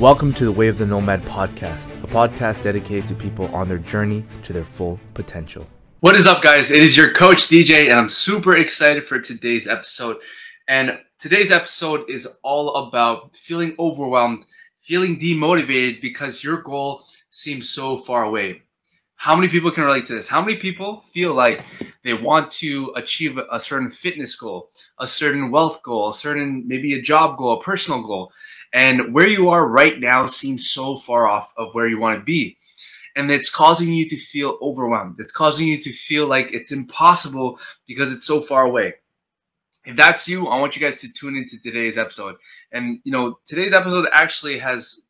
Welcome to the Way of the Nomad podcast, a podcast dedicated to people on their journey to their full potential. What is up, guys? It is your coach DJ, and I'm super excited for today's episode. And today's episode is all about feeling overwhelmed, feeling demotivated because your goal seems so far away. How many people can relate to this? How many people feel like they want to achieve a certain fitness goal, a certain wealth goal, a certain maybe a job goal, a personal goal, and where you are right now seems so far off of where you want to be. And it's causing you to feel overwhelmed. It's causing you to feel like it's impossible because it's so far away. If that's you, I want you guys to tune into today's episode. And you know, today's episode actually has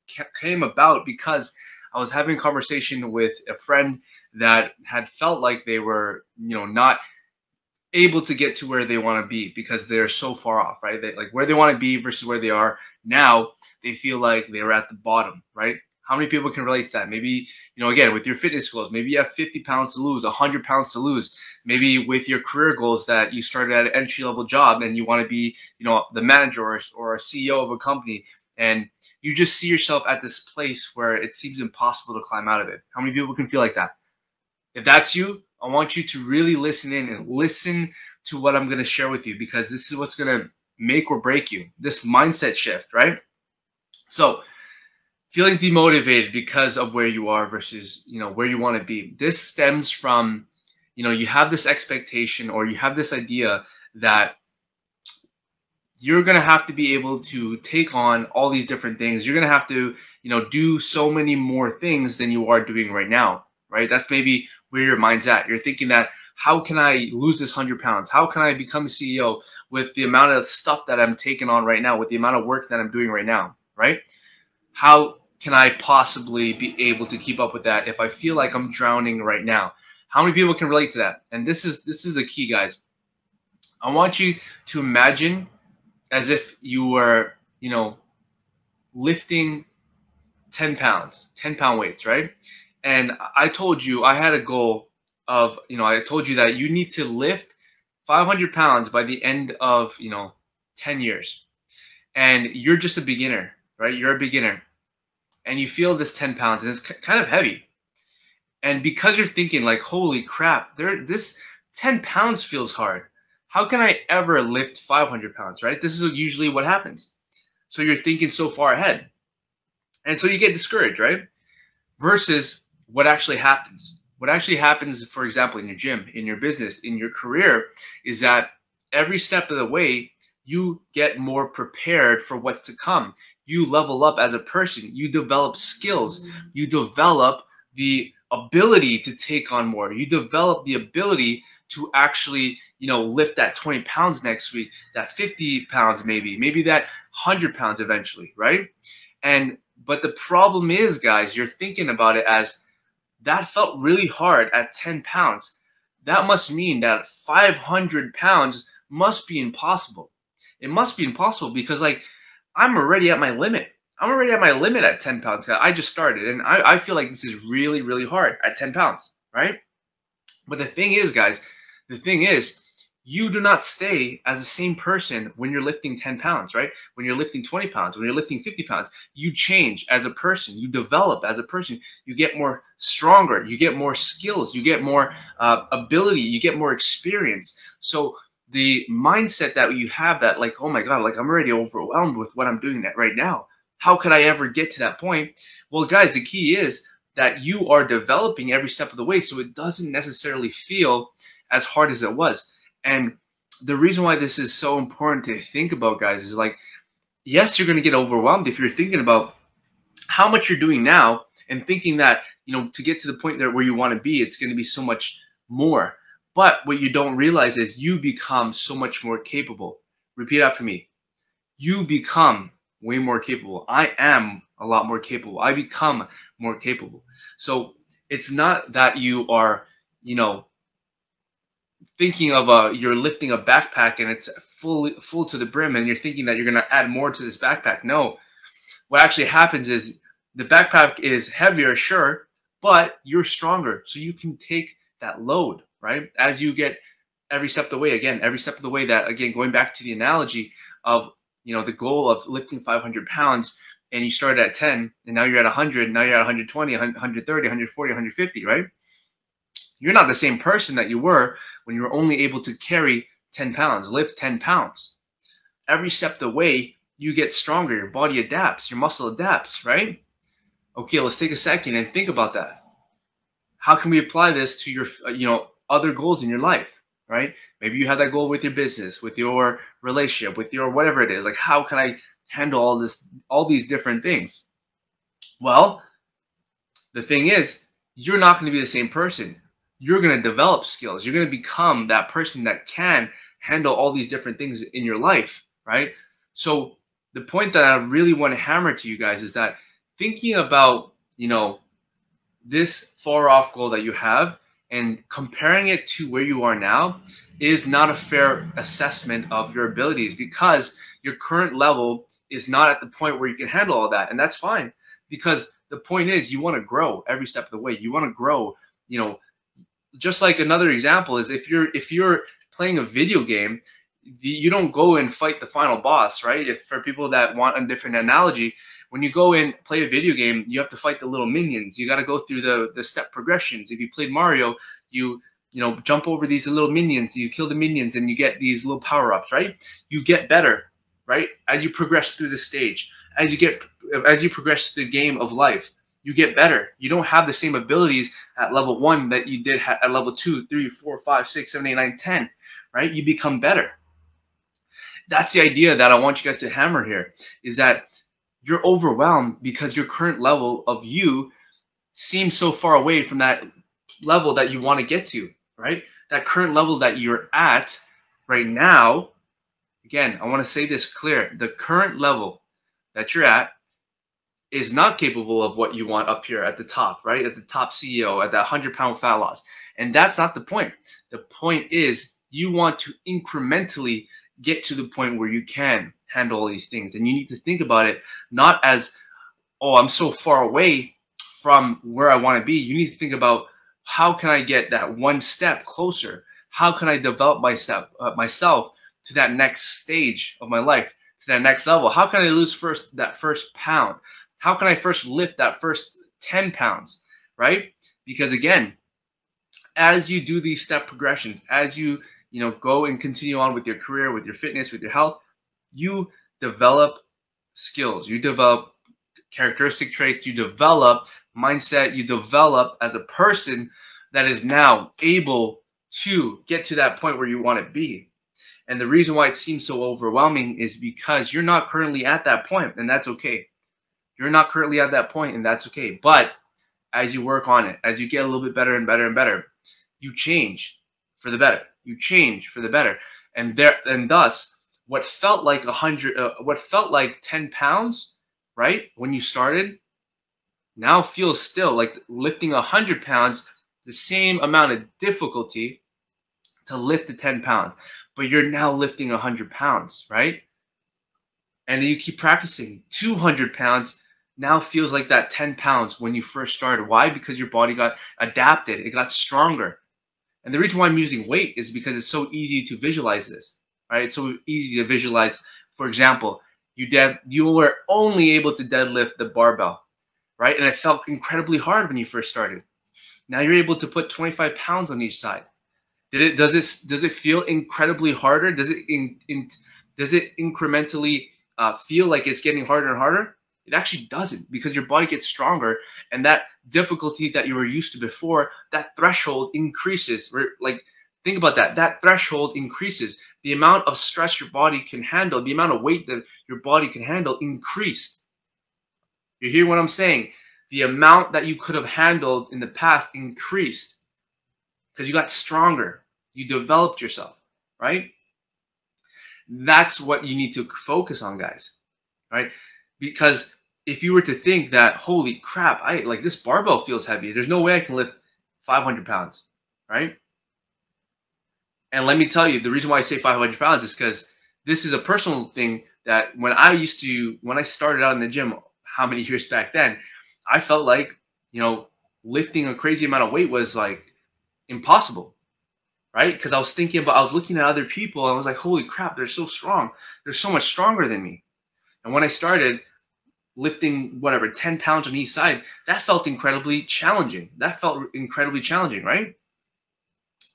came about because I was having a conversation with a friend that had felt like they were, you know, not able to get to where they want to be because they're so far off, right? They, like where they want to be versus where they are now, they feel like they're at the bottom, right? How many people can relate to that? Maybe, you know, again, with your fitness goals, maybe you have 50 pounds to lose, 100 pounds to lose. Maybe with your career goals that you started at an entry level job and you want to be, you know, the manager or, or a CEO of a company and you just see yourself at this place where it seems impossible to climb out of it. How many people can feel like that? If that's you, I want you to really listen in and listen to what I'm going to share with you because this is what's going to make or break you. This mindset shift, right? So, feeling demotivated because of where you are versus, you know, where you want to be. This stems from, you know, you have this expectation or you have this idea that you're going to have to be able to take on all these different things. You're going to have to, you know, do so many more things than you are doing right now, right? That's maybe where your mind's at. You're thinking that how can I lose this 100 pounds? How can I become a CEO with the amount of stuff that I'm taking on right now, with the amount of work that I'm doing right now, right? How can I possibly be able to keep up with that if I feel like I'm drowning right now? How many people can relate to that? And this is this is the key, guys. I want you to imagine as if you were, you know, lifting 10 pounds, 10 pound weights, right? And I told you I had a goal of, you know, I told you that you need to lift 500 pounds by the end of, you know, 10 years. And you're just a beginner, right? You're a beginner. And you feel this 10 pounds and it's kind of heavy. And because you're thinking like, holy crap, there, this 10 pounds feels hard. How can I ever lift 500 pounds, right? This is usually what happens. So you're thinking so far ahead. And so you get discouraged, right? Versus what actually happens. What actually happens, for example, in your gym, in your business, in your career, is that every step of the way, you get more prepared for what's to come. You level up as a person. You develop skills. Mm-hmm. You develop the ability to take on more. You develop the ability to actually, you know, lift that 20 pounds next week, that 50 pounds maybe, maybe that 100 pounds eventually, right? And but the problem is, guys, you're thinking about it as that felt really hard at 10 pounds. That must mean that 500 pounds must be impossible. It must be impossible because, like, I'm already at my limit. I'm already at my limit at 10 pounds. I just started and I, I feel like this is really, really hard at 10 pounds, right? But the thing is, guys, the thing is, you do not stay as the same person when you're lifting 10 pounds, right? When you're lifting 20 pounds, when you're lifting 50 pounds, you change as a person, you develop as a person, you get more stronger, you get more skills, you get more uh, ability, you get more experience. So the mindset that you have that like, oh my God, like I'm already overwhelmed with what I'm doing that right now. How could I ever get to that point? Well, guys, the key is that you are developing every step of the way. So it doesn't necessarily feel as hard as it was and the reason why this is so important to think about, guys, is like, yes, you're going to get overwhelmed if you're thinking about how much you're doing now and thinking that, you know, to get to the point there where you want to be, it's going to be so much more. But what you don't realize is you become so much more capable. Repeat after me. You become way more capable. I am a lot more capable. I become more capable. So it's not that you are, you know, thinking of a you're lifting a backpack and it's full full to the brim and you're thinking that you're going to add more to this backpack. No. What actually happens is the backpack is heavier sure but you're stronger. So you can take that load right? As you get every step of the way again every step of the way that again going back to the analogy of you know the goal of lifting 500 pounds and you started at 10 and now you're at 100, now you're at 120, 130, 140, 150, right? You're not the same person that you were when you were only able to carry 10 pounds, lift 10 pounds. Every step of the way, you get stronger, your body adapts, your muscle adapts, right? Okay, let's take a second and think about that. How can we apply this to your, uh, you know, other goals in your life, right? Maybe you have that goal with your business, with your relationship, with your whatever it is. Like, how can I handle all this, all these different things? Well, the thing is, you're not going to be the same person. You're going to develop skills. You're going to become that person that can handle all these different things in your life, right? So the point that I really want to hammer to you guys is that thinking about, you know, this far off goal that you have and comparing it to where you are now is not a fair assessment of your abilities because your current level is not at the point where you can handle all that and that's fine because the point is you want to grow every step of the way you want to grow you know just like another example is if you're if you're playing a video game you don't go and fight the final boss right if for people that want a different analogy when you go and play a video game, you have to fight the little minions. You got to go through the the step progressions. If you played Mario, you you know jump over these little minions, you kill the minions, and you get these little power ups. Right? You get better, right? As you progress through the stage, as you get as you progress through the game of life, you get better. You don't have the same abilities at level one that you did at level two, three, four, five, six, seven, eight, nine, ten. Right? You become better. That's the idea that I want you guys to hammer here. Is that you're overwhelmed because your current level of you seems so far away from that level that you want to get to, right? That current level that you're at right now. Again, I want to say this clear. The current level that you're at is not capable of what you want up here at the top, right? At the top CEO, at that 100 pound fat loss. And that's not the point. The point is you want to incrementally get to the point where you can handle all these things. And you need to think about it not as, oh, I'm so far away from where I want to be. You need to think about how can I get that one step closer? How can I develop my step, uh, myself to that next stage of my life, to that next level? How can I lose first that first pound? How can I first lift that first 10 pounds, right? Because again, as you do these step progressions, as you you know go and continue on with your career, with your fitness, with your health, you develop skills, you develop characteristic traits, you develop mindset, you develop as a person that is now able to get to that point where you want to be. And the reason why it seems so overwhelming is because you're not currently at that point, and that's okay. You're not currently at that point, and that's okay. But as you work on it, as you get a little bit better and better and better, you change for the better. You change for the better, and there and thus what felt like a hundred, uh, what felt like 10 pounds, right? When you started, now feels still like lifting a hundred pounds, the same amount of difficulty to lift the 10 pounds, but you're now lifting a hundred pounds, right? And you keep practicing 200 pounds now feels like that 10 pounds when you first started. Why? Because your body got adapted, it got stronger. And the reason why I'm using weight is because it's so easy to visualize this right? It's so easy to visualize. For example, you dead you were only able to deadlift the barbell, right? And it felt incredibly hard when you first started. Now you're able to put 25 pounds on each side. Did it does it does it feel incredibly harder? Does it in, in does it incrementally uh, feel like it's getting harder and harder? It actually doesn't because your body gets stronger and that difficulty that you were used to before, that threshold increases. Like think about that. That threshold increases the amount of stress your body can handle, the amount of weight that your body can handle increased. You hear what I'm saying? The amount that you could have handled in the past increased because you got stronger. You developed yourself, right? That's what you need to focus on, guys, right? Because if you were to think that, holy crap, I like this barbell feels heavy. There's no way I can lift 500 pounds, right? And let me tell you, the reason why I say 500 pounds is because this is a personal thing that when I used to, when I started out in the gym, how many years back then, I felt like, you know, lifting a crazy amount of weight was like impossible, right? Because I was thinking about, I was looking at other people, and I was like, holy crap, they're so strong. They're so much stronger than me. And when I started, lifting whatever 10 pounds on each side, that felt incredibly challenging. That felt incredibly challenging, right?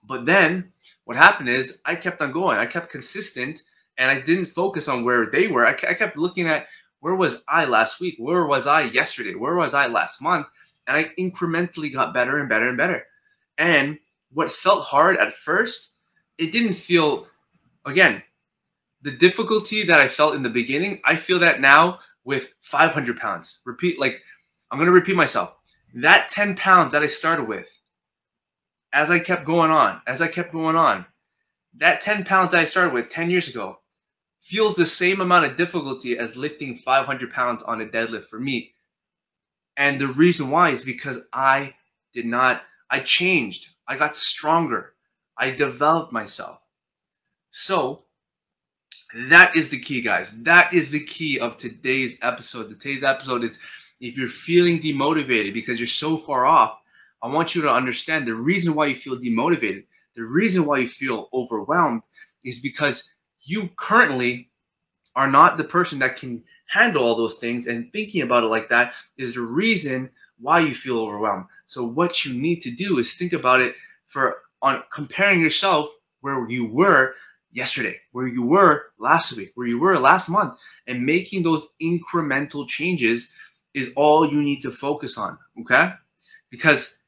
But then what happened is I kept on going. I kept consistent and I didn't focus on where they were. I, I kept looking at where was I last week? Where was I yesterday? Where was I last month? And I incrementally got better and better and better. And what felt hard at first, it didn't feel, again, the difficulty that I felt in the beginning, I feel that now with 500 pounds. Repeat, like, I'm going to repeat myself. That 10 pounds that I started with, as I kept going on, as I kept going on, that 10 pounds that I started with 10 years ago feels the same amount of difficulty as lifting 500 pounds on a deadlift for me. And the reason why is because I did not, I changed. I got stronger. I developed myself. So that is the key, guys. That is the key of today's episode. Today's episode is if you're feeling demotivated because you're so far off, I want you to understand the reason why you feel demotivated, the reason why you feel overwhelmed is because you currently are not the person that can handle all those things. And thinking about it like that is the reason why you feel overwhelmed. So, what you need to do is think about it for on comparing yourself where you were yesterday, where you were last week, where you were last month, and making those incremental changes is all you need to focus on. Okay? Because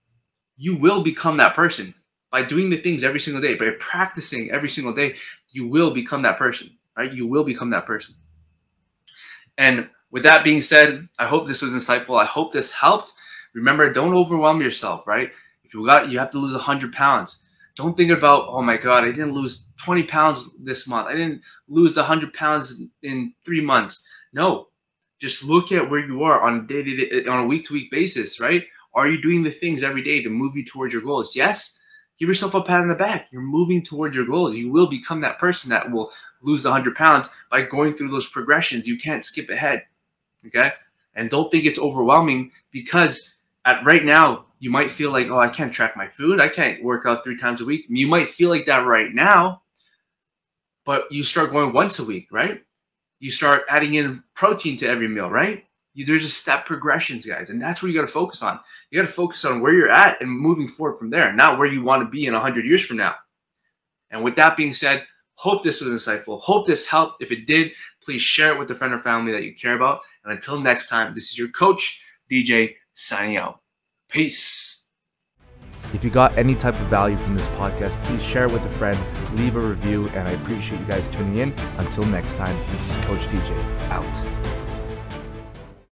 you will become that person by doing the things every single day, by practicing every single day. You will become that person, right? You will become that person. And with that being said, I hope this was insightful. I hope this helped. Remember, don't overwhelm yourself, right? If you got, you have to lose 100 pounds don't think about, oh my God, I didn't lose 20 pounds this month. I didn't lose the 100 pounds in three months. No, just look at where you are on a day to day, on a week to week basis, right? Are you doing the things every day to move you towards your goals? Yes. Give yourself a pat on the back. You're moving towards your goals. You will become that person that will lose 100 pounds by going through those progressions. You can't skip ahead. Okay. And don't think it's overwhelming because at right now you might feel like, oh, I can't track my food. I can't work out three times a week. You might feel like that right now, but you start going once a week, right? You start adding in protein to every meal, right? You, there's just step progressions, guys, and that's where you got to focus on. You got to focus on where you're at and moving forward from there, not where you want to be in 100 years from now. And with that being said, hope this was insightful. Hope this helped. If it did, please share it with a friend or family that you care about. And until next time, this is your coach, DJ, signing out. Peace. If you got any type of value from this podcast, please share it with a friend, leave a review, and I appreciate you guys tuning in. Until next time, this is Coach DJ out.